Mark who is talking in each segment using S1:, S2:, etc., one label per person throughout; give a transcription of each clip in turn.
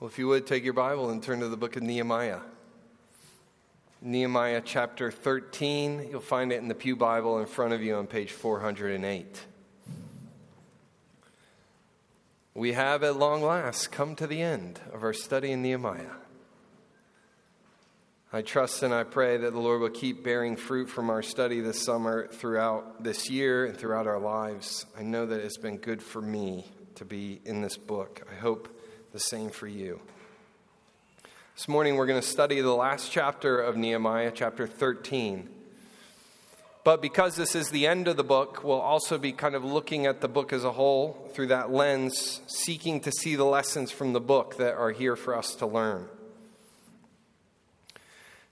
S1: Well, if you would take your Bible and turn to the book of Nehemiah. Nehemiah chapter 13. You'll find it in the Pew Bible in front of you on page 408. We have at long last come to the end of our study in Nehemiah. I trust and I pray that the Lord will keep bearing fruit from our study this summer throughout this year and throughout our lives. I know that it's been good for me to be in this book. I hope the same for you. This morning we're going to study the last chapter of Nehemiah, chapter 13. But because this is the end of the book, we'll also be kind of looking at the book as a whole through that lens, seeking to see the lessons from the book that are here for us to learn.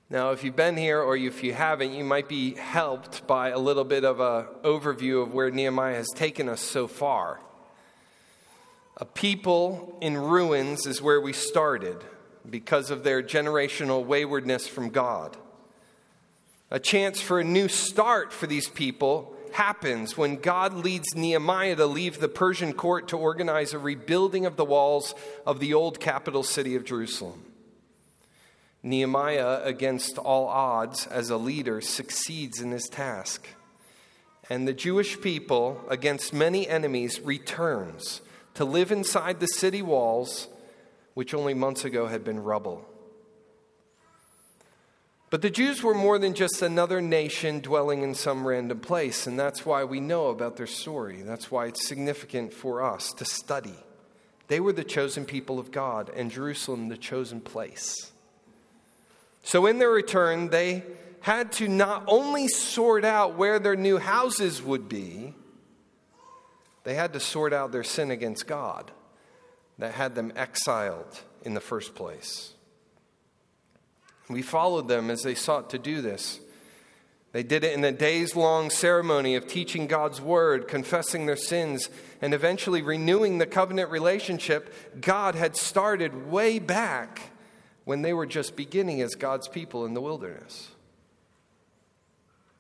S1: Now, if you've been here or if you haven't, you might be helped by a little bit of an overview of where Nehemiah has taken us so far. A people in ruins is where we started because of their generational waywardness from God. A chance for a new start for these people happens when God leads Nehemiah to leave the Persian court to organize a rebuilding of the walls of the old capital city of Jerusalem. Nehemiah, against all odds, as a leader, succeeds in his task. And the Jewish people, against many enemies, returns to live inside the city walls, which only months ago had been rubble. But the Jews were more than just another nation dwelling in some random place, and that's why we know about their story. That's why it's significant for us to study. They were the chosen people of God, and Jerusalem the chosen place. So, in their return, they had to not only sort out where their new houses would be, they had to sort out their sin against God that had them exiled in the first place. We followed them as they sought to do this. They did it in a days long ceremony of teaching God's word, confessing their sins, and eventually renewing the covenant relationship God had started way back when they were just beginning as God's people in the wilderness.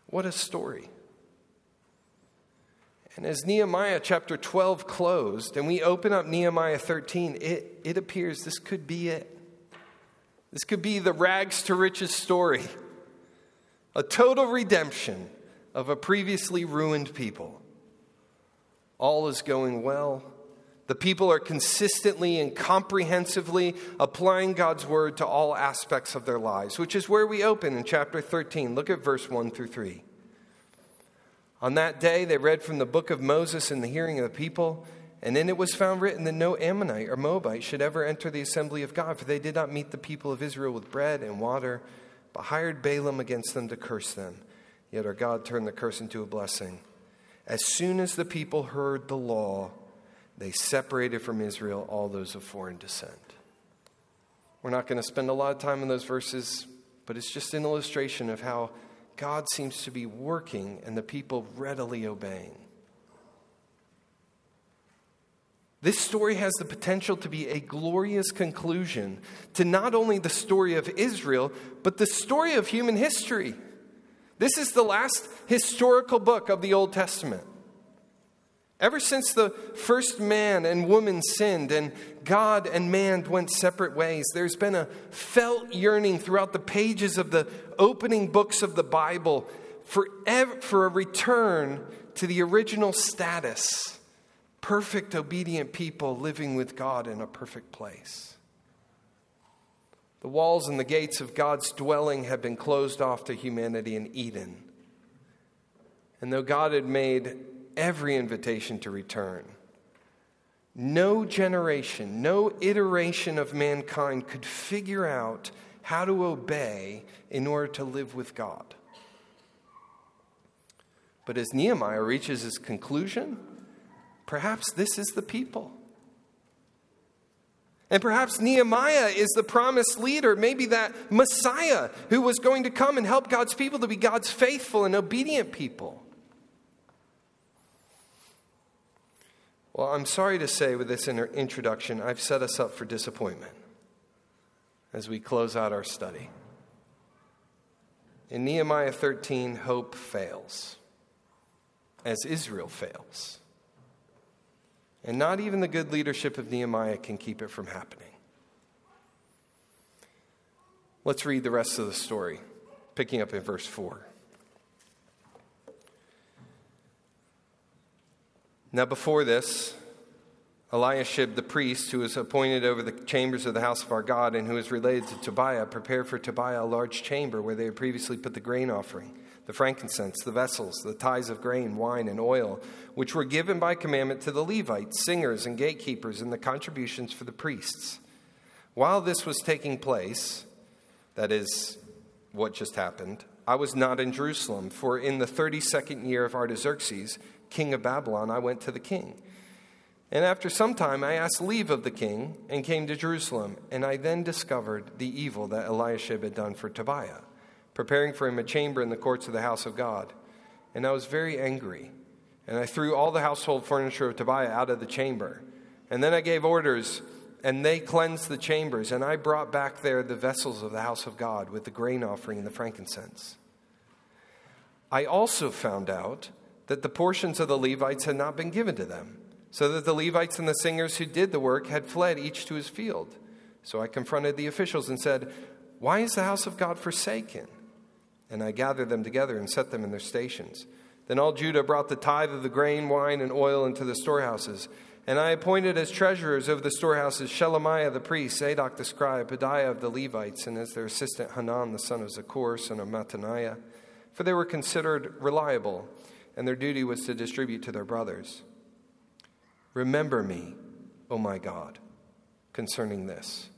S1: What a story. And as Nehemiah chapter 12 closed, and we open up Nehemiah 13, it, it appears this could be it. This could be the rags to riches story a total redemption of a previously ruined people. All is going well. The people are consistently and comprehensively applying God's word to all aspects of their lives, which is where we open in chapter 13. Look at verse 1 through 3. On that day, they read from the book of Moses in the hearing of the people, and in it was found written that no Ammonite or Moabite should ever enter the assembly of God, for they did not meet the people of Israel with bread and water, but hired Balaam against them to curse them. Yet our God turned the curse into a blessing. As soon as the people heard the law, they separated from Israel all those of foreign descent. We're not going to spend a lot of time on those verses, but it's just an illustration of how God seems to be working and the people readily obeying. This story has the potential to be a glorious conclusion to not only the story of Israel, but the story of human history. This is the last historical book of the Old Testament. Ever since the first man and woman sinned and God and man went separate ways, there's been a felt yearning throughout the pages of the opening books of the Bible for, ever, for a return to the original status perfect, obedient people living with God in a perfect place. The walls and the gates of God's dwelling have been closed off to humanity in Eden. And though God had made every invitation to return. No generation, no iteration of mankind could figure out how to obey in order to live with God. But as Nehemiah reaches his conclusion, perhaps this is the people. And perhaps Nehemiah is the promised leader, maybe that Messiah who was going to come and help God's people to be God's faithful and obedient people. Well, I'm sorry to say with this introduction, I've set us up for disappointment as we close out our study. In Nehemiah 13, hope fails, as Israel fails. And not even the good leadership of Nehemiah can keep it from happening. Let's read the rest of the story, picking up in verse 4. Now, before this, Eliashib the priest, who was appointed over the chambers of the house of our God and who was related to Tobiah, prepared for Tobiah a large chamber where they had previously put the grain offering, the frankincense, the vessels, the tithes of grain, wine, and oil, which were given by commandment to the Levites, singers, and gatekeepers, and the contributions for the priests. While this was taking place, that is what just happened. I was not in Jerusalem, for in the 32nd year of Artaxerxes, king of Babylon, I went to the king. And after some time, I asked leave of the king and came to Jerusalem. And I then discovered the evil that Eliashib had done for Tobiah, preparing for him a chamber in the courts of the house of God. And I was very angry. And I threw all the household furniture of Tobiah out of the chamber. And then I gave orders and they cleansed the chambers, and I brought back there the vessels of the house of God with the grain offering and the frankincense. I also found out that the portions of the Levites had not been given to them, so that the Levites and the singers who did the work had fled each to his field. So I confronted the officials and said, Why is the house of God forsaken? And I gathered them together and set them in their stations. Then all Judah brought the tithe of the grain, wine, and oil into the storehouses and I appointed as treasurers over the storehouses Shelemiah the priest, Zadok the scribe, Pedaiah of the Levites, and as their assistant Hanan the son of Zaccur, son of Mattaniah, for they were considered reliable, and their duty was to distribute to their brothers. Remember me, O my God, concerning this,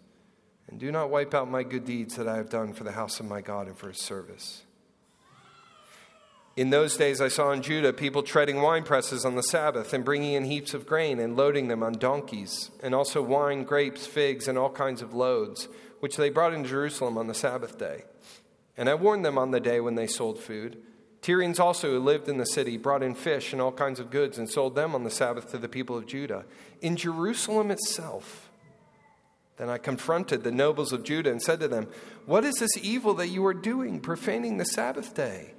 S1: and do not wipe out my good deeds that I have done for the house of my God and for his service. In those days, I saw in Judah people treading wine presses on the Sabbath and bringing in heaps of grain and loading them on donkeys, and also wine, grapes, figs, and all kinds of loads, which they brought into Jerusalem on the Sabbath day. And I warned them on the day when they sold food. Tyrians also, who lived in the city, brought in fish and all kinds of goods and sold them on the Sabbath to the people of Judah. In Jerusalem itself, then I confronted the nobles of Judah and said to them, What is this evil that you are doing, profaning the Sabbath day?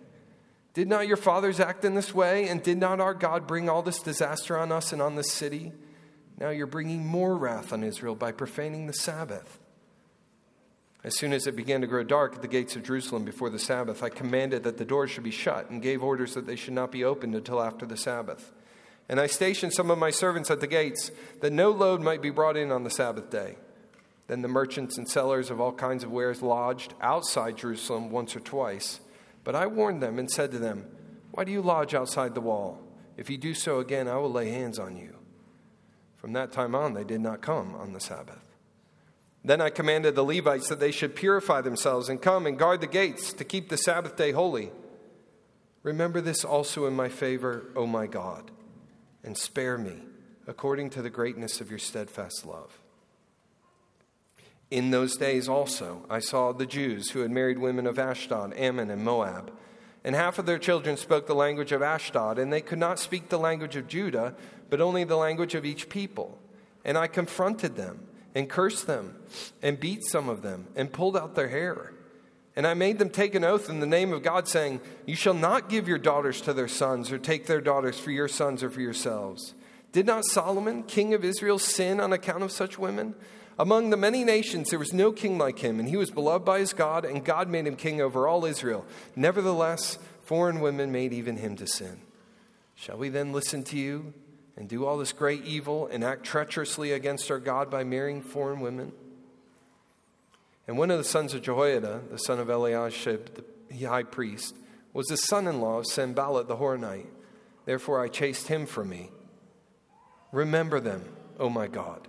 S1: Did not your fathers act in this way? And did not our God bring all this disaster on us and on this city? Now you're bringing more wrath on Israel by profaning the Sabbath. As soon as it began to grow dark at the gates of Jerusalem before the Sabbath, I commanded that the doors should be shut and gave orders that they should not be opened until after the Sabbath. And I stationed some of my servants at the gates that no load might be brought in on the Sabbath day. Then the merchants and sellers of all kinds of wares lodged outside Jerusalem once or twice but I warned them and said to them, Why do you lodge outside the wall? If you do so again, I will lay hands on you. From that time on, they did not come on the Sabbath. Then I commanded the Levites that they should purify themselves and come and guard the gates to keep the Sabbath day holy. Remember this also in my favor, O my God, and spare me according to the greatness of your steadfast love. In those days also, I saw the Jews who had married women of Ashdod, Ammon, and Moab. And half of their children spoke the language of Ashdod, and they could not speak the language of Judah, but only the language of each people. And I confronted them, and cursed them, and beat some of them, and pulled out their hair. And I made them take an oath in the name of God, saying, You shall not give your daughters to their sons, or take their daughters for your sons or for yourselves. Did not Solomon, king of Israel, sin on account of such women? Among the many nations, there was no king like him, and he was beloved by his God, and God made him king over all Israel. Nevertheless, foreign women made even him to sin. Shall we then listen to you and do all this great evil and act treacherously against our God by marrying foreign women? And one of the sons of Jehoiada, the son of Eliashib, the high priest, was the son in law of Sanballat the Horonite. Therefore I chased him from me. Remember them, O my God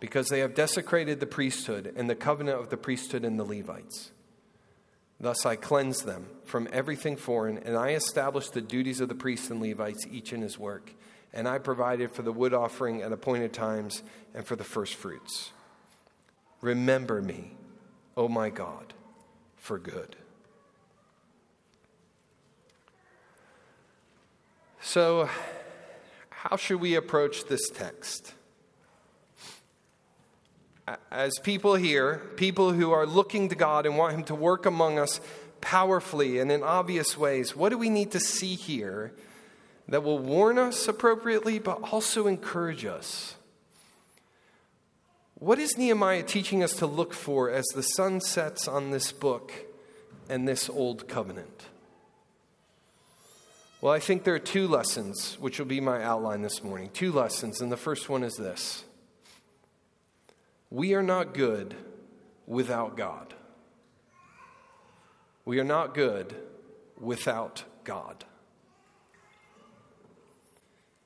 S1: because they have desecrated the priesthood and the covenant of the priesthood and the Levites. Thus I cleanse them from everything foreign, and I established the duties of the priests and Levites, each in his work. And I provided for the wood offering at appointed times and for the first fruits. Remember me, O my God, for good. So, how should we approach this text? as people here, people who are looking to God and want Him to work among us powerfully and in obvious ways, what do we need to see here that will warn us appropriately, but also encourage us? What is Nehemiah teaching us to look for as the sun sets on this book and this old covenant? Well, I think there are two lessons, which will be my outline this morning. Two lessons, and the first one is this We are not good without God. We are not good without God.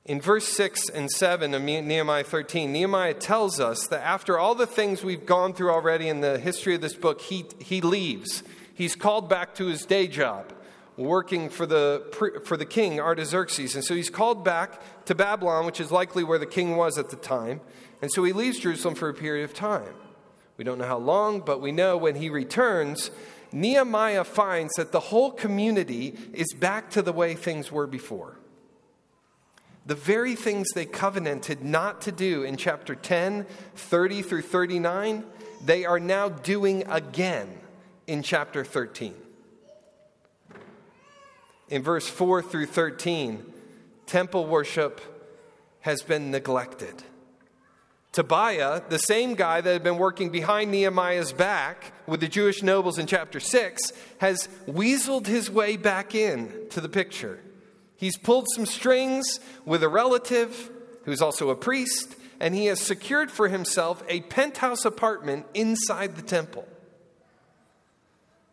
S1: In verse 6 and 7 of Nehemiah 13, Nehemiah tells us that after all the things we've gone through already in the history of this book, he, he leaves. He's called back to his day job, working for the, for the king, Artaxerxes. And so he's called back to Babylon, which is likely where the king was at the time. And so he leaves Jerusalem for a period of time. We don't know how long, but we know when he returns, Nehemiah finds that the whole community is back to the way things were before. The very things they covenanted not to do in chapter 10, 30 through 39, they are now doing again in chapter 13. In verse 4 through 13, temple worship has been neglected. Tobiah, the same guy that had been working behind Nehemiah's back with the Jewish nobles in chapter 6, has weaseled his way back in to the picture. He's pulled some strings with a relative who's also a priest, and he has secured for himself a penthouse apartment inside the temple.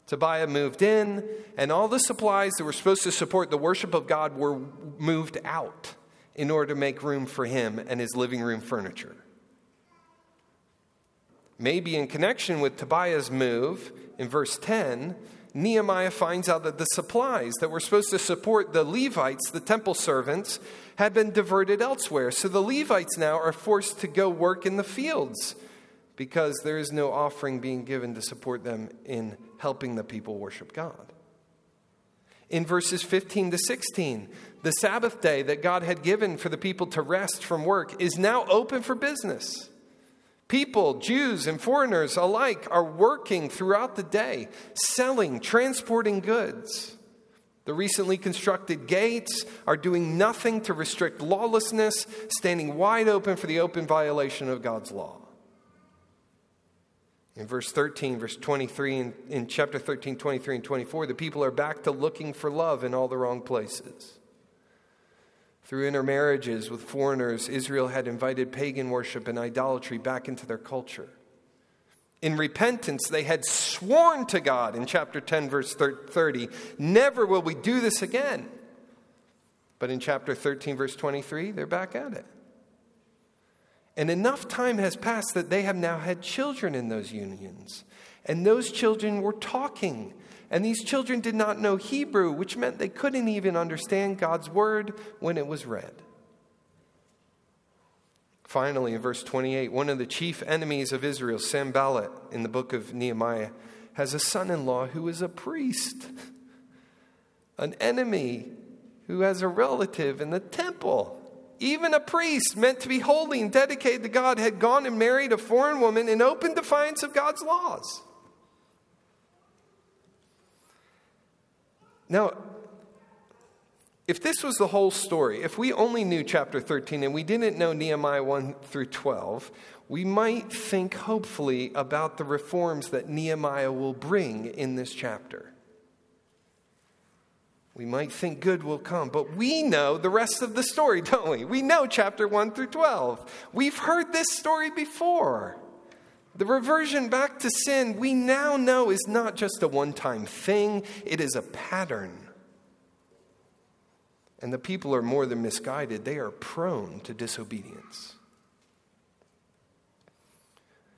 S1: Tobiah moved in, and all the supplies that were supposed to support the worship of God were moved out in order to make room for him and his living room furniture. Maybe in connection with Tobiah's move in verse 10, Nehemiah finds out that the supplies that were supposed to support the Levites, the temple servants, had been diverted elsewhere. So the Levites now are forced to go work in the fields because there is no offering being given to support them in helping the people worship God. In verses 15 to 16, the Sabbath day that God had given for the people to rest from work is now open for business. People, Jews and foreigners alike, are working throughout the day, selling, transporting goods. The recently constructed gates are doing nothing to restrict lawlessness, standing wide open for the open violation of God's law. In verse 13, verse 23, in, in chapter 13, 23, and 24, the people are back to looking for love in all the wrong places. Through intermarriages with foreigners, Israel had invited pagan worship and idolatry back into their culture. In repentance, they had sworn to God in chapter 10, verse 30, Never will we do this again. But in chapter 13, verse 23, they're back at it. And enough time has passed that they have now had children in those unions. And those children were talking and these children did not know Hebrew, which meant they couldn't even understand God's word when it was read. Finally, in verse 28, one of the chief enemies of Israel, Sanballat, in the book of Nehemiah, has a son in law who is a priest, an enemy who has a relative in the temple. Even a priest meant to be holy and dedicated to God had gone and married a foreign woman in open defiance of God's laws. Now, if this was the whole story, if we only knew chapter 13 and we didn't know Nehemiah 1 through 12, we might think hopefully about the reforms that Nehemiah will bring in this chapter. We might think good will come, but we know the rest of the story, don't we? We know chapter 1 through 12. We've heard this story before. The reversion back to sin, we now know, is not just a one time thing, it is a pattern. And the people are more than misguided, they are prone to disobedience.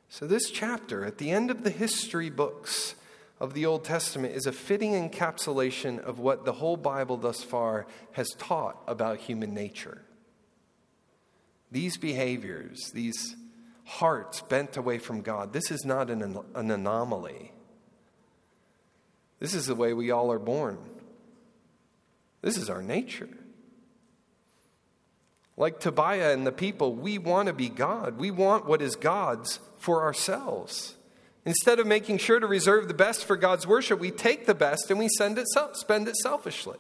S1: So, this chapter, at the end of the history books of the Old Testament, is a fitting encapsulation of what the whole Bible thus far has taught about human nature. These behaviors, these hearts bent away from God. This is not an, an anomaly. This is the way we all are born. This is our nature. Like Tobiah and the people, we want to be God. We want what is God's for ourselves. Instead of making sure to reserve the best for God's worship, we take the best and we send it, spend it selfishly.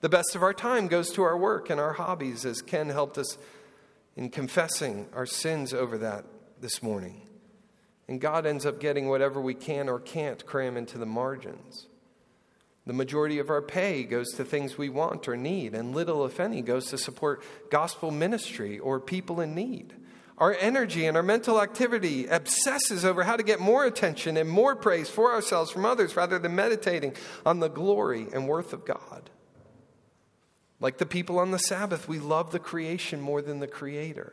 S1: The best of our time goes to our work and our hobbies, as Ken helped us in confessing our sins over that this morning. And God ends up getting whatever we can or can't cram into the margins. The majority of our pay goes to things we want or need, and little, if any, goes to support gospel ministry or people in need. Our energy and our mental activity obsesses over how to get more attention and more praise for ourselves from others rather than meditating on the glory and worth of God. Like the people on the Sabbath, we love the creation more than the Creator.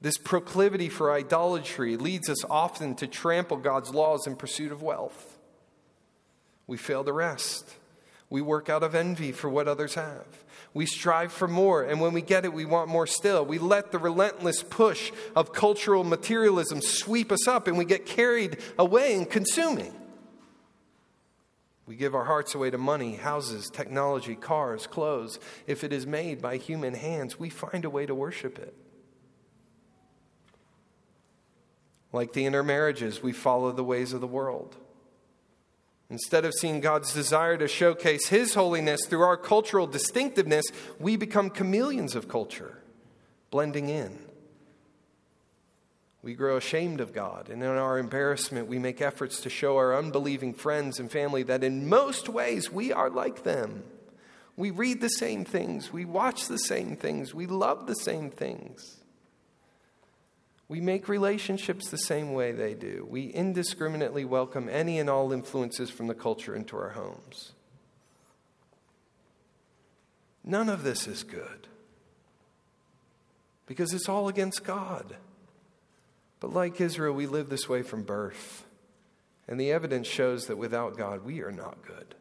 S1: This proclivity for idolatry leads us often to trample God's laws in pursuit of wealth. We fail to rest. We work out of envy for what others have. We strive for more, and when we get it, we want more still. We let the relentless push of cultural materialism sweep us up, and we get carried away in consuming. We give our hearts away to money, houses, technology, cars, clothes. If it is made by human hands, we find a way to worship it. Like the intermarriages, we follow the ways of the world. Instead of seeing God's desire to showcase His holiness through our cultural distinctiveness, we become chameleons of culture, blending in. We grow ashamed of God, and in our embarrassment, we make efforts to show our unbelieving friends and family that in most ways we are like them. We read the same things, we watch the same things, we love the same things. We make relationships the same way they do. We indiscriminately welcome any and all influences from the culture into our homes. None of this is good because it's all against God. But like Israel, we live this way from birth. And the evidence shows that without God, we are not good.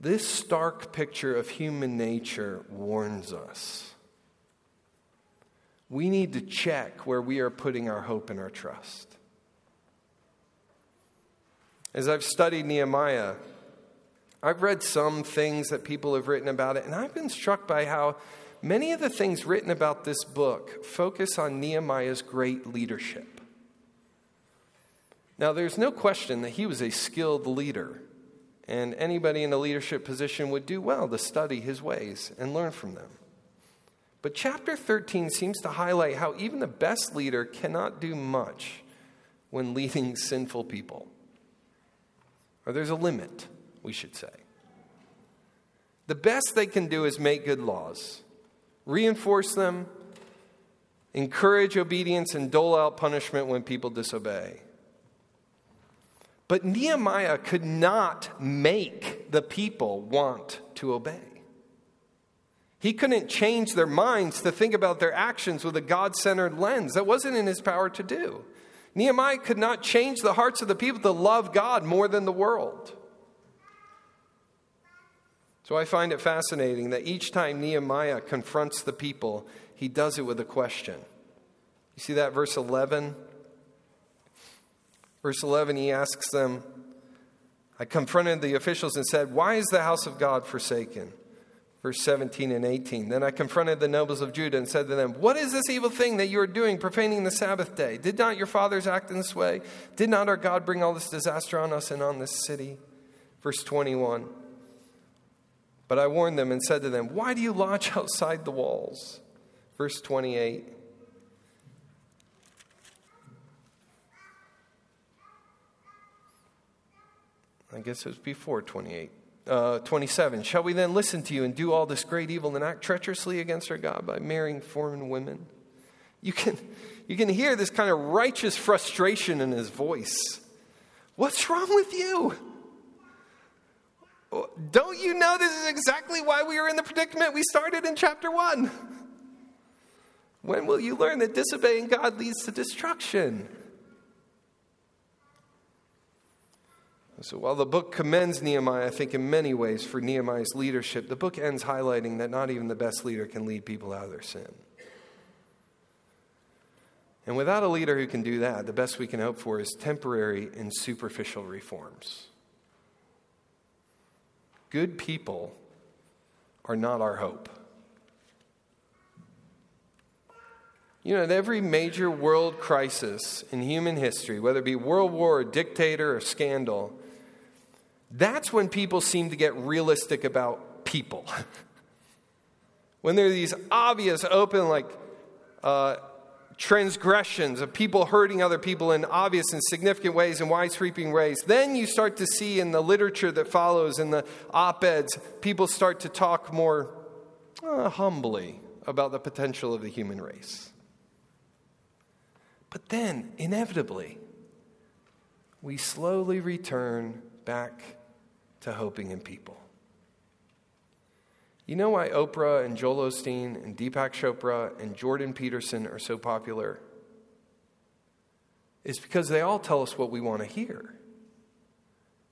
S1: This stark picture of human nature warns us we need to check where we are putting our hope and our trust. As I've studied Nehemiah, I've read some things that people have written about it, and I've been struck by how many of the things written about this book focus on Nehemiah's great leadership. Now, there's no question that he was a skilled leader, and anybody in a leadership position would do well to study his ways and learn from them. But chapter 13 seems to highlight how even the best leader cannot do much when leading sinful people. Or there's a limit, we should say. The best they can do is make good laws, reinforce them, encourage obedience, and dole out punishment when people disobey. But Nehemiah could not make the people want to obey. He couldn't change their minds to think about their actions with a God centered lens. That wasn't in his power to do. Nehemiah could not change the hearts of the people to love God more than the world. So I find it fascinating that each time Nehemiah confronts the people, he does it with a question. You see that verse 11? Verse 11, he asks them, I confronted the officials and said, Why is the house of God forsaken? Verse 17 and 18. Then I confronted the nobles of Judah and said to them, What is this evil thing that you are doing, profaning the Sabbath day? Did not your fathers act in this way? Did not our God bring all this disaster on us and on this city? Verse 21. But I warned them and said to them, Why do you lodge outside the walls? Verse 28. I guess it was before 28 uh, 27. Shall we then listen to you and do all this great evil and act treacherously against our God by marrying foreign women? You can, you can hear this kind of righteous frustration in his voice. What's wrong with you? Don't you know this is exactly why we are in the predicament we started in chapter 1? When will you learn that disobeying God leads to destruction? So while the book commends Nehemiah, I think in many ways for Nehemiah's leadership, the book ends highlighting that not even the best leader can lead people out of their sin. And without a leader who can do that, the best we can hope for is temporary and superficial reforms. Good people are not our hope. You know, at every major world crisis in human history, whether it be world war, or dictator, or scandal, that's when people seem to get realistic about people. when there are these obvious, open, like uh, transgressions of people hurting other people in obvious and significant ways and wide sweeping ways. Then you start to see in the literature that follows, in the op eds, people start to talk more uh, humbly about the potential of the human race. But then, inevitably, we slowly return back to hoping in people. You know why Oprah and Joel Osteen and Deepak Chopra and Jordan Peterson are so popular? It's because they all tell us what we want to hear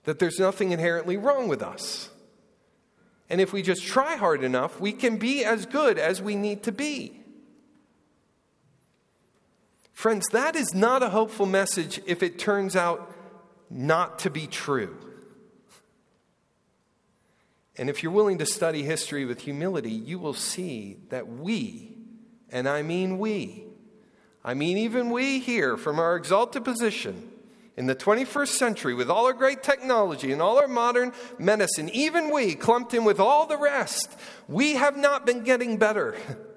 S1: that there's nothing inherently wrong with us. And if we just try hard enough, we can be as good as we need to be. Friends, that is not a hopeful message if it turns out not to be true. And if you're willing to study history with humility, you will see that we, and I mean we, I mean even we here from our exalted position in the 21st century with all our great technology and all our modern medicine, even we, clumped in with all the rest, we have not been getting better.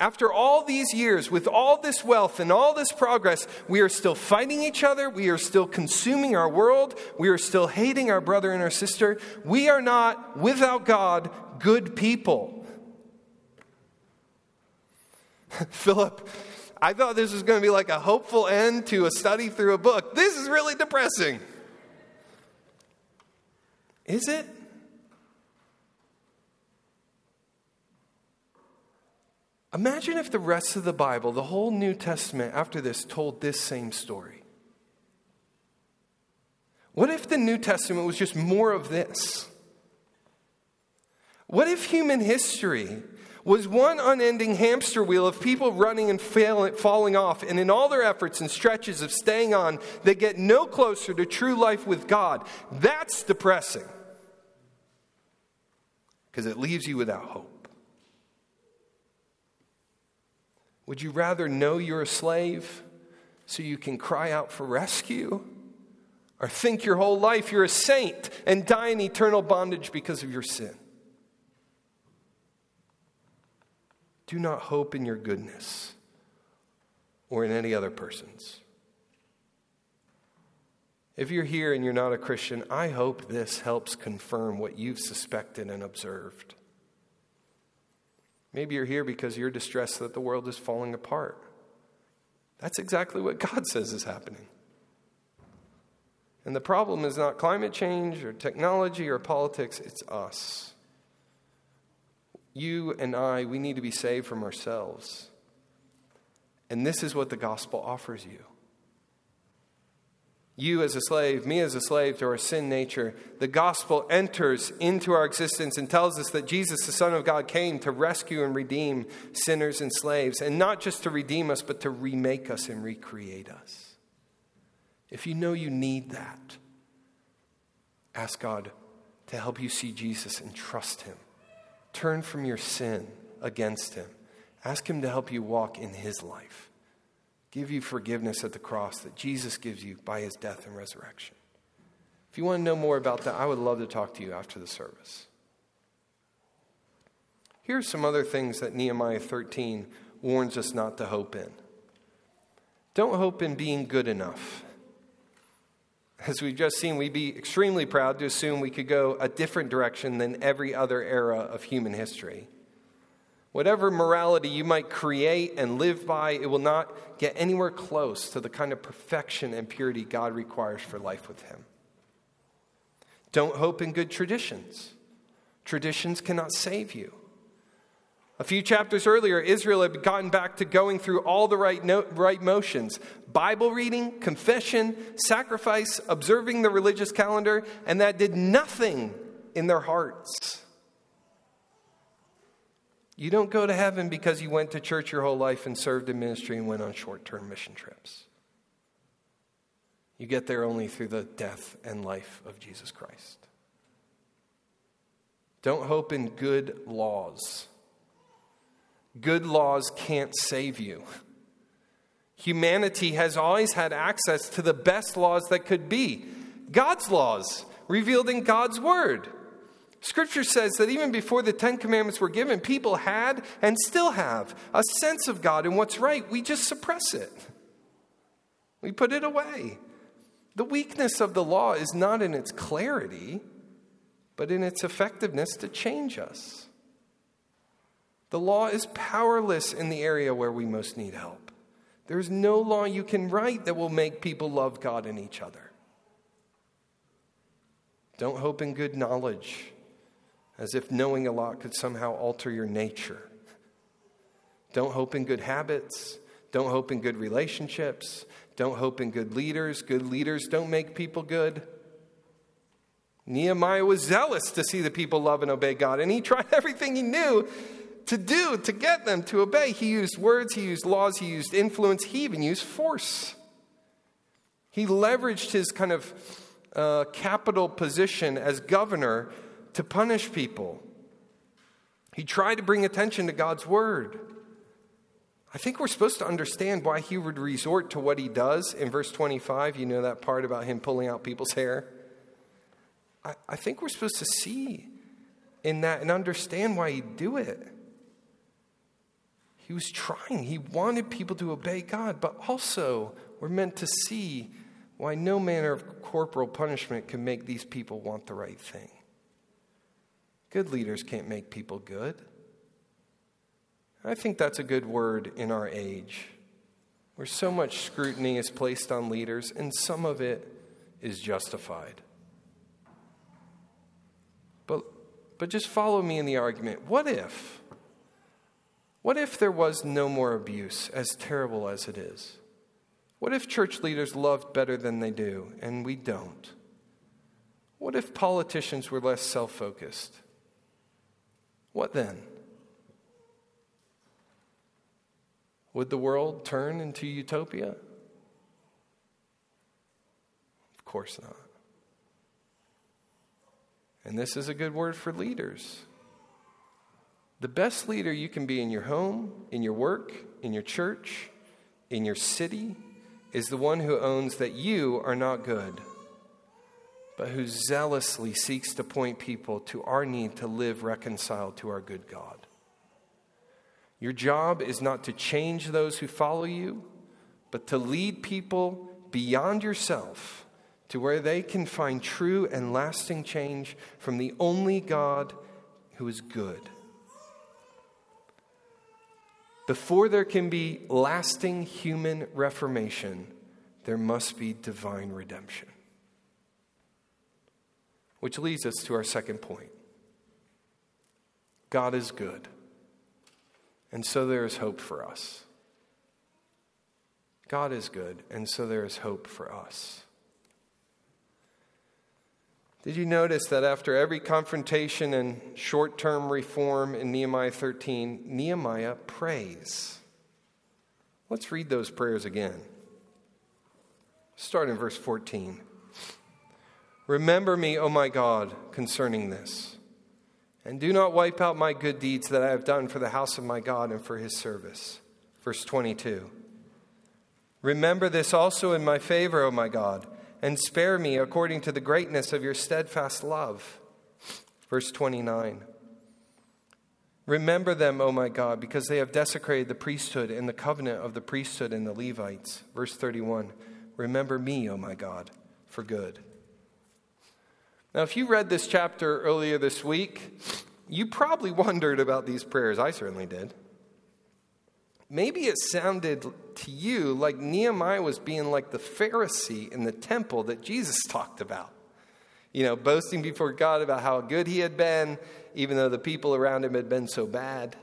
S1: After all these years, with all this wealth and all this progress, we are still fighting each other. We are still consuming our world. We are still hating our brother and our sister. We are not, without God, good people. Philip, I thought this was going to be like a hopeful end to a study through a book. This is really depressing. Is it? Imagine if the rest of the Bible, the whole New Testament after this, told this same story. What if the New Testament was just more of this? What if human history was one unending hamster wheel of people running and falling off, and in all their efforts and stretches of staying on, they get no closer to true life with God? That's depressing because it leaves you without hope. Would you rather know you're a slave so you can cry out for rescue? Or think your whole life you're a saint and die in eternal bondage because of your sin? Do not hope in your goodness or in any other person's. If you're here and you're not a Christian, I hope this helps confirm what you've suspected and observed. Maybe you're here because you're distressed that the world is falling apart. That's exactly what God says is happening. And the problem is not climate change or technology or politics, it's us. You and I, we need to be saved from ourselves. And this is what the gospel offers you you as a slave, me as a slave to our sin nature, the gospel enters into our existence and tells us that Jesus, the Son of God, came to rescue and redeem sinners and slaves, and not just to redeem us, but to remake us and recreate us. If you know you need that, ask God to help you see Jesus and trust Him. Turn from your sin against Him. Ask Him to help you walk in His life give you forgiveness at the cross that Jesus gives you by his death and resurrection. If you want to know more about that, I would love to talk to you after the service. Here are some other things that Nehemiah 13 warns us not to hope in. Don't hope in being good enough. As we've just seen, we'd be extremely proud to assume we could go a different direction than every other era of human history. Whatever morality you might create and live by, it will not get anywhere close to the kind of perfection and purity God requires for life with Him. Don't hope in good traditions. Traditions cannot save you. A few chapters earlier, Israel had gotten back to going through all the right, no, right motions Bible reading, confession, sacrifice, observing the religious calendar, and that did nothing in their hearts. You don't go to heaven because you went to church your whole life and served in ministry and went on short term mission trips. You get there only through the death and life of Jesus Christ. Don't hope in good laws. Good laws can't save you. Humanity has always had access to the best laws that could be God's laws, revealed in God's Word. Scripture says that even before the Ten Commandments were given, people had and still have a sense of God and what's right. We just suppress it, we put it away. The weakness of the law is not in its clarity, but in its effectiveness to change us. The law is powerless in the area where we most need help. There's no law you can write that will make people love God and each other. Don't hope in good knowledge, as if knowing a lot could somehow alter your nature. Don't hope in good habits. Don't hope in good relationships. Don't hope in good leaders. Good leaders don't make people good. Nehemiah was zealous to see the people love and obey God, and he tried everything he knew to do to get them to obey. He used words, he used laws, he used influence, he even used force. He leveraged his kind of uh, capital position as governor to punish people. He tried to bring attention to God's word. I think we're supposed to understand why he would resort to what he does in verse 25. You know that part about him pulling out people's hair? I, I think we're supposed to see in that and understand why he'd do it. He was trying, he wanted people to obey God, but also we're meant to see why no manner of corporal punishment can make these people want the right thing. Good leaders can't make people good. I think that's a good word in our age, where so much scrutiny is placed on leaders, and some of it is justified. But, but just follow me in the argument. What if? What if there was no more abuse, as terrible as it is? What if church leaders loved better than they do, and we don't? What if politicians were less self focused? What then? Would the world turn into utopia? Of course not. And this is a good word for leaders. The best leader you can be in your home, in your work, in your church, in your city, is the one who owns that you are not good, but who zealously seeks to point people to our need to live reconciled to our good God. Your job is not to change those who follow you, but to lead people beyond yourself to where they can find true and lasting change from the only God who is good. Before there can be lasting human reformation, there must be divine redemption. Which leads us to our second point God is good, and so there is hope for us. God is good, and so there is hope for us. Did you notice that after every confrontation and short term reform in Nehemiah 13, Nehemiah prays? Let's read those prayers again. Start in verse 14. Remember me, O my God, concerning this, and do not wipe out my good deeds that I have done for the house of my God and for his service. Verse 22. Remember this also in my favor, O my God and spare me according to the greatness of your steadfast love. Verse 29. Remember them, O my God, because they have desecrated the priesthood and the covenant of the priesthood and the Levites. Verse 31. Remember me, O my God, for good. Now, if you read this chapter earlier this week, you probably wondered about these prayers. I certainly did. Maybe it sounded to you like Nehemiah was being like the Pharisee in the temple that Jesus talked about. You know, boasting before God about how good he had been, even though the people around him had been so bad.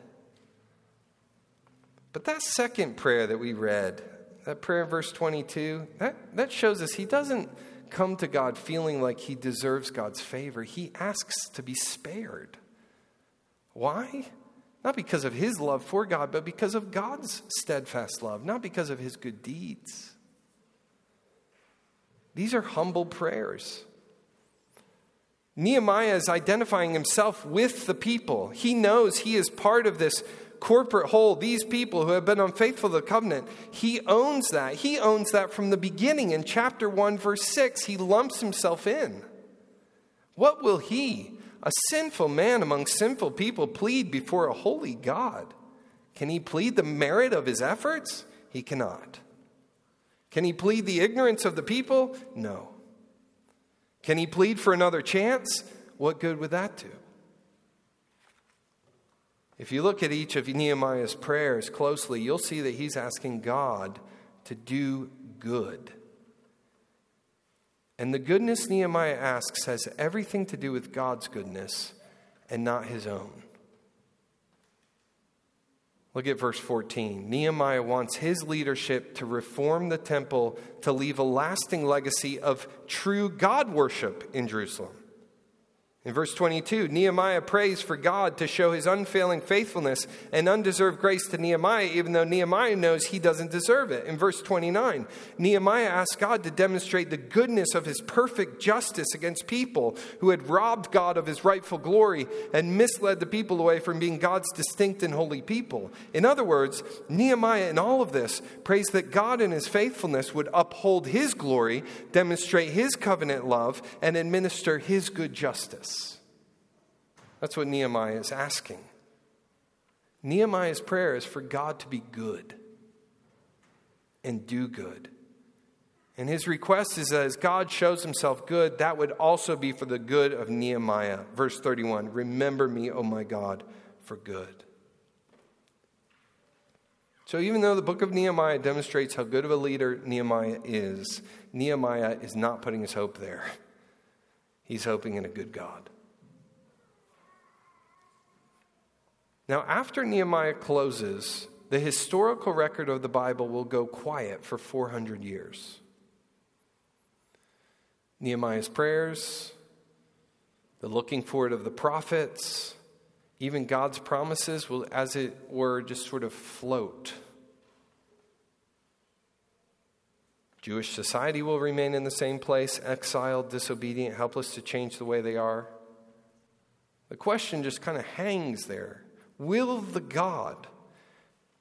S1: But that second prayer that we read, that prayer in verse 22, that, that shows us he doesn't come to God feeling like he deserves God's favor. He asks to be spared. Why? Not because of his love for God, but because of God's steadfast love, not because of his good deeds. These are humble prayers. Nehemiah is identifying himself with the people. He knows he is part of this corporate whole, these people who have been unfaithful to the covenant. He owns that. He owns that from the beginning. In chapter 1, verse 6, he lumps himself in. What will he, a sinful man among sinful people, plead before a holy God? Can he plead the merit of his efforts? He cannot. Can he plead the ignorance of the people? No. Can he plead for another chance? What good would that do? If you look at each of Nehemiah's prayers closely, you'll see that he's asking God to do good. And the goodness Nehemiah asks has everything to do with God's goodness and not his own. Look at verse 14. Nehemiah wants his leadership to reform the temple to leave a lasting legacy of true God worship in Jerusalem. In verse 22, Nehemiah prays for God to show his unfailing faithfulness and undeserved grace to Nehemiah, even though Nehemiah knows he doesn't deserve it. In verse 29, Nehemiah asks God to demonstrate the goodness of his perfect justice against people who had robbed God of his rightful glory and misled the people away from being God's distinct and holy people. In other words, Nehemiah, in all of this, prays that God in his faithfulness would uphold his glory, demonstrate his covenant love, and administer his good justice. That's what Nehemiah is asking. Nehemiah's prayer is for God to be good and do good. And his request is that as God shows himself good, that would also be for the good of Nehemiah. Verse 31 Remember me, O my God, for good. So, even though the book of Nehemiah demonstrates how good of a leader Nehemiah is, Nehemiah is not putting his hope there. He's hoping in a good God. Now, after Nehemiah closes, the historical record of the Bible will go quiet for 400 years. Nehemiah's prayers, the looking forward of the prophets, even God's promises will, as it were, just sort of float. Jewish society will remain in the same place, exiled, disobedient, helpless to change the way they are. The question just kind of hangs there Will the God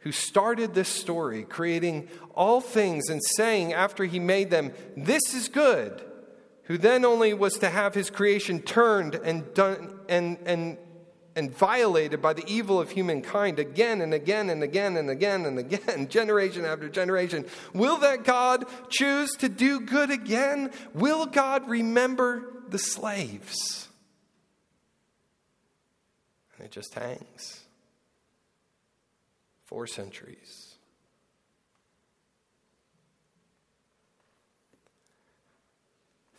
S1: who started this story, creating all things and saying after he made them, This is good, who then only was to have his creation turned and done and, and, and violated by the evil of humankind again and again and again and again and again, generation after generation. Will that God choose to do good again? Will God remember the slaves? And it just hangs four centuries.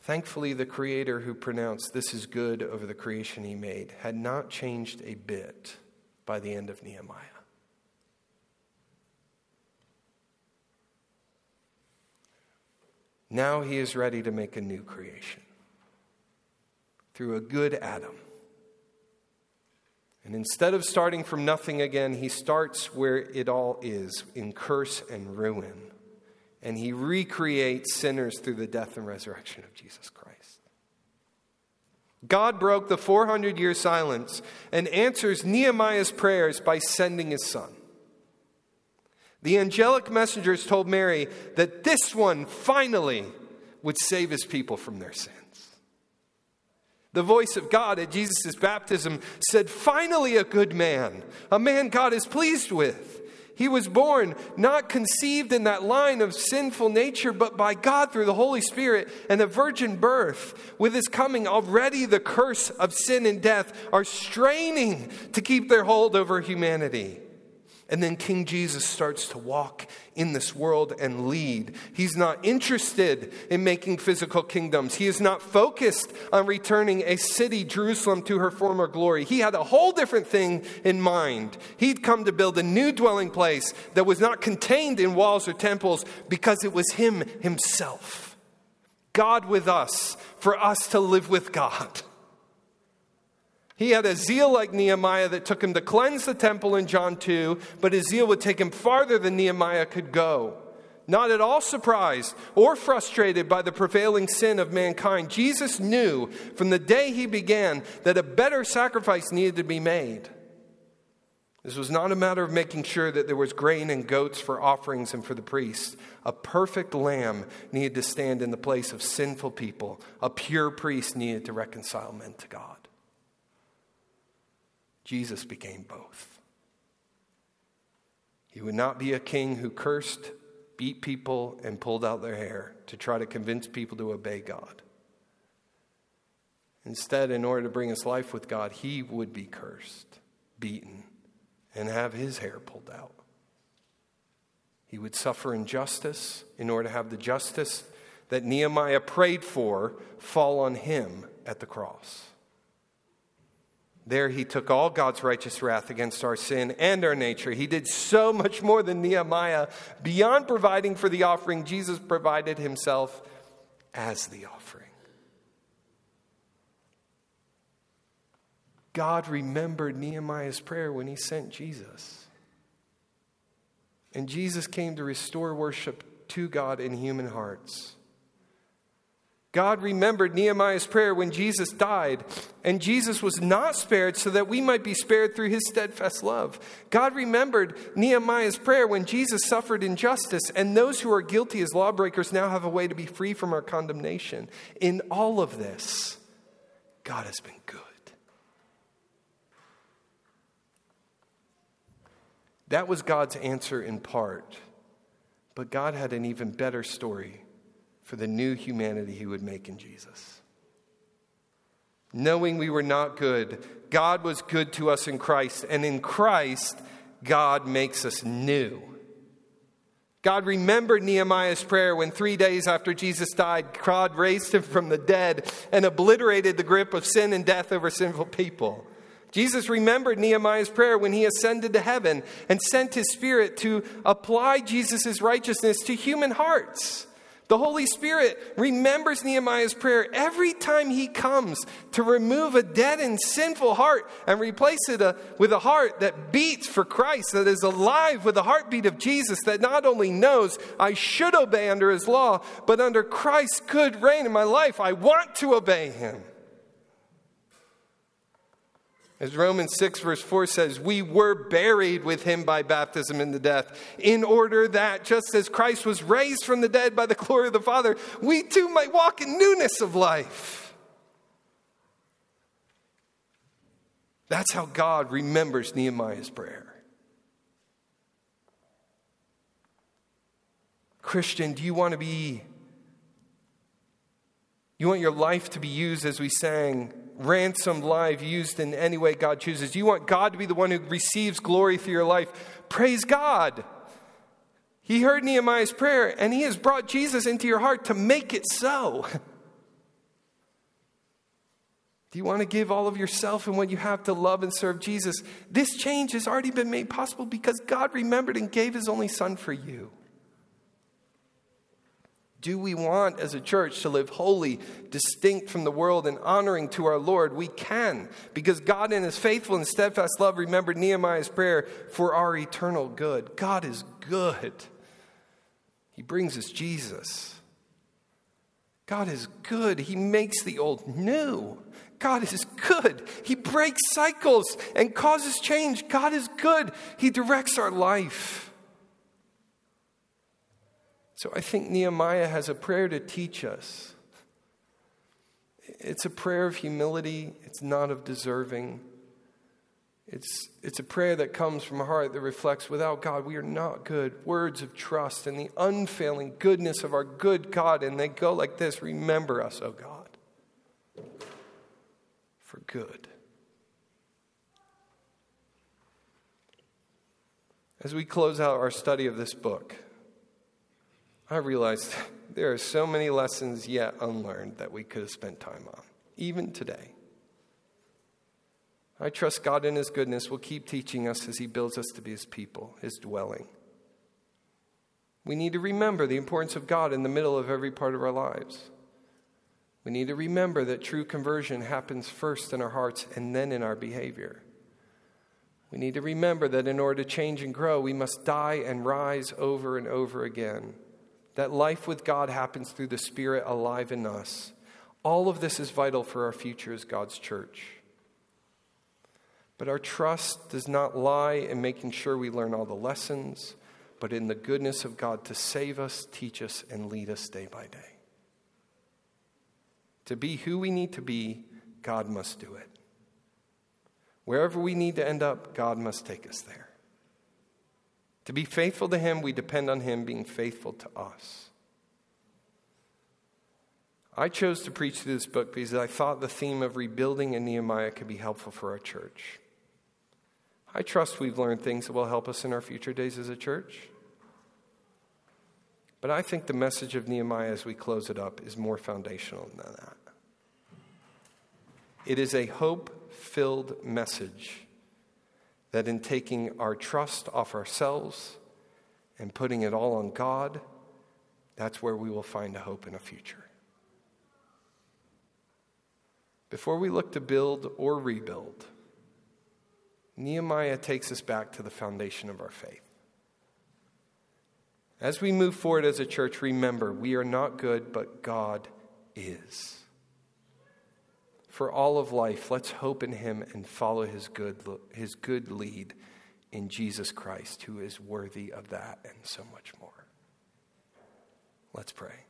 S1: Thankfully, the Creator who pronounced this is good over the creation he made had not changed a bit by the end of Nehemiah. Now he is ready to make a new creation through a good Adam and instead of starting from nothing again, he starts where it all is in curse and ruin. And he recreates sinners through the death and resurrection of Jesus Christ. God broke the 400 year silence and answers Nehemiah's prayers by sending his son. The angelic messengers told Mary that this one finally would save his people from their sin. The voice of God at Jesus' baptism said, Finally, a good man, a man God is pleased with. He was born, not conceived in that line of sinful nature, but by God through the Holy Spirit and the virgin birth. With his coming, already the curse of sin and death are straining to keep their hold over humanity. And then King Jesus starts to walk in this world and lead. He's not interested in making physical kingdoms. He is not focused on returning a city, Jerusalem, to her former glory. He had a whole different thing in mind. He'd come to build a new dwelling place that was not contained in walls or temples because it was Him Himself. God with us, for us to live with God. He had a zeal like Nehemiah that took him to cleanse the temple in John 2, but his zeal would take him farther than Nehemiah could go. Not at all surprised or frustrated by the prevailing sin of mankind, Jesus knew from the day he began that a better sacrifice needed to be made. This was not a matter of making sure that there was grain and goats for offerings and for the priests. A perfect lamb needed to stand in the place of sinful people. A pure priest needed to reconcile men to God. Jesus became both. He would not be a king who cursed, beat people, and pulled out their hair to try to convince people to obey God. Instead, in order to bring us life with God, he would be cursed, beaten, and have his hair pulled out. He would suffer injustice in order to have the justice that Nehemiah prayed for fall on him at the cross. There, he took all God's righteous wrath against our sin and our nature. He did so much more than Nehemiah. Beyond providing for the offering, Jesus provided himself as the offering. God remembered Nehemiah's prayer when he sent Jesus. And Jesus came to restore worship to God in human hearts. God remembered Nehemiah's prayer when Jesus died, and Jesus was not spared so that we might be spared through his steadfast love. God remembered Nehemiah's prayer when Jesus suffered injustice, and those who are guilty as lawbreakers now have a way to be free from our condemnation. In all of this, God has been good. That was God's answer in part, but God had an even better story for the new humanity he would make in Jesus. Knowing we were not good, God was good to us in Christ, and in Christ, God makes us new. God remembered Nehemiah's prayer when three days after Jesus died, God raised him from the dead and obliterated the grip of sin and death over sinful people. Jesus remembered Nehemiah's prayer when he ascended to heaven and sent his Spirit to apply Jesus' righteousness to human hearts. The Holy Spirit remembers Nehemiah's prayer every time he comes to remove a dead and sinful heart and replace it uh, with a heart that beats for Christ, that is alive with the heartbeat of Jesus, that not only knows I should obey under his law, but under Christ's good reign in my life, I want to obey him. As Romans 6, verse 4 says, we were buried with him by baptism into death, in order that, just as Christ was raised from the dead by the glory of the Father, we too might walk in newness of life. That's how God remembers Nehemiah's prayer. Christian, do you want to be, you want your life to be used as we sang ransomed life used in any way God chooses. You want God to be the one who receives glory through your life. Praise God. He heard Nehemiah's prayer and he has brought Jesus into your heart to make it so. Do you want to give all of yourself and what you have to love and serve Jesus? This change has already been made possible because God remembered and gave his only son for you. Do we want as a church to live holy, distinct from the world, and honoring to our Lord? We can, because God, in His faithful and steadfast love, remembered Nehemiah's prayer for our eternal good. God is good. He brings us Jesus. God is good. He makes the old new. God is good. He breaks cycles and causes change. God is good. He directs our life. So I think Nehemiah has a prayer to teach us. It's a prayer of humility, it's not of deserving. It's, it's a prayer that comes from a heart that reflects without God, we are not good. Words of trust and the unfailing goodness of our good God. And they go like this Remember us, O God, for good. As we close out our study of this book, I realized there are so many lessons yet unlearned that we could have spent time on, even today. I trust God in His goodness will keep teaching us as He builds us to be His people, His dwelling. We need to remember the importance of God in the middle of every part of our lives. We need to remember that true conversion happens first in our hearts and then in our behavior. We need to remember that in order to change and grow, we must die and rise over and over again that life with God happens through the Spirit alive in us. All of this is vital for our future as God's church. But our trust does not lie in making sure we learn all the lessons, but in the goodness of God to save us, teach us, and lead us day by day. To be who we need to be, God must do it. Wherever we need to end up, God must take us there. To be faithful to Him, we depend on Him being faithful to us. I chose to preach through this book because I thought the theme of rebuilding in Nehemiah could be helpful for our church. I trust we've learned things that will help us in our future days as a church. But I think the message of Nehemiah as we close it up is more foundational than that. It is a hope filled message that in taking our trust off ourselves and putting it all on God, that's where we will find a hope in a future. Before we look to build or rebuild, Nehemiah takes us back to the foundation of our faith. As we move forward as a church, remember we are not good, but God is. For all of life, let's hope in Him and follow His good, his good lead in Jesus Christ, who is worthy of that and so much more. Let's pray.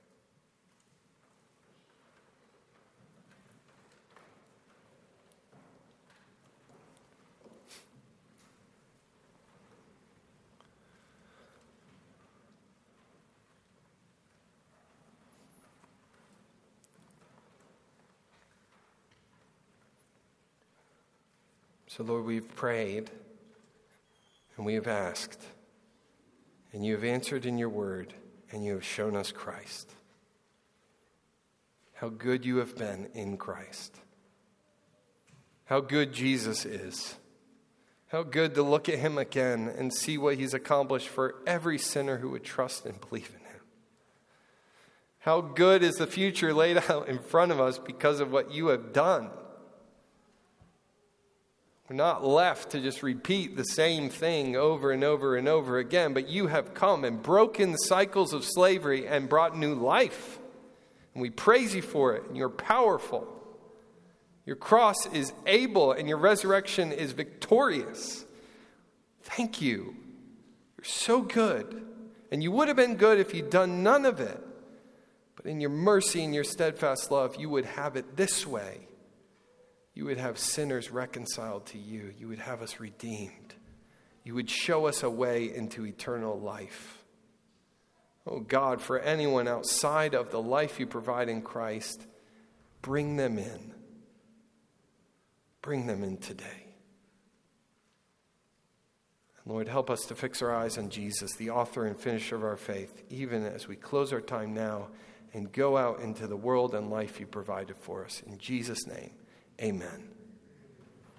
S1: So, Lord, we've prayed and we have asked, and you have answered in your word, and you have shown us Christ. How good you have been in Christ. How good Jesus is. How good to look at him again and see what he's accomplished for every sinner who would trust and believe in him. How good is the future laid out in front of us because of what you have done. We're not left to just repeat the same thing over and over and over again, but you have come and broken the cycles of slavery and brought new life. And we praise you for it, and you're powerful. Your cross is able, and your resurrection is victorious. Thank you. You're so good. And you would have been good if you'd done none of it. But in your mercy and your steadfast love, you would have it this way you would have sinners reconciled to you. You would have us redeemed. You would show us a way into eternal life. Oh God, for anyone outside of the life you provide in Christ, bring them in. Bring them in today. And Lord, help us to fix our eyes on Jesus, the author and finisher of our faith, even as we close our time now and go out into the world and life you provided for us. In Jesus' name. Amen.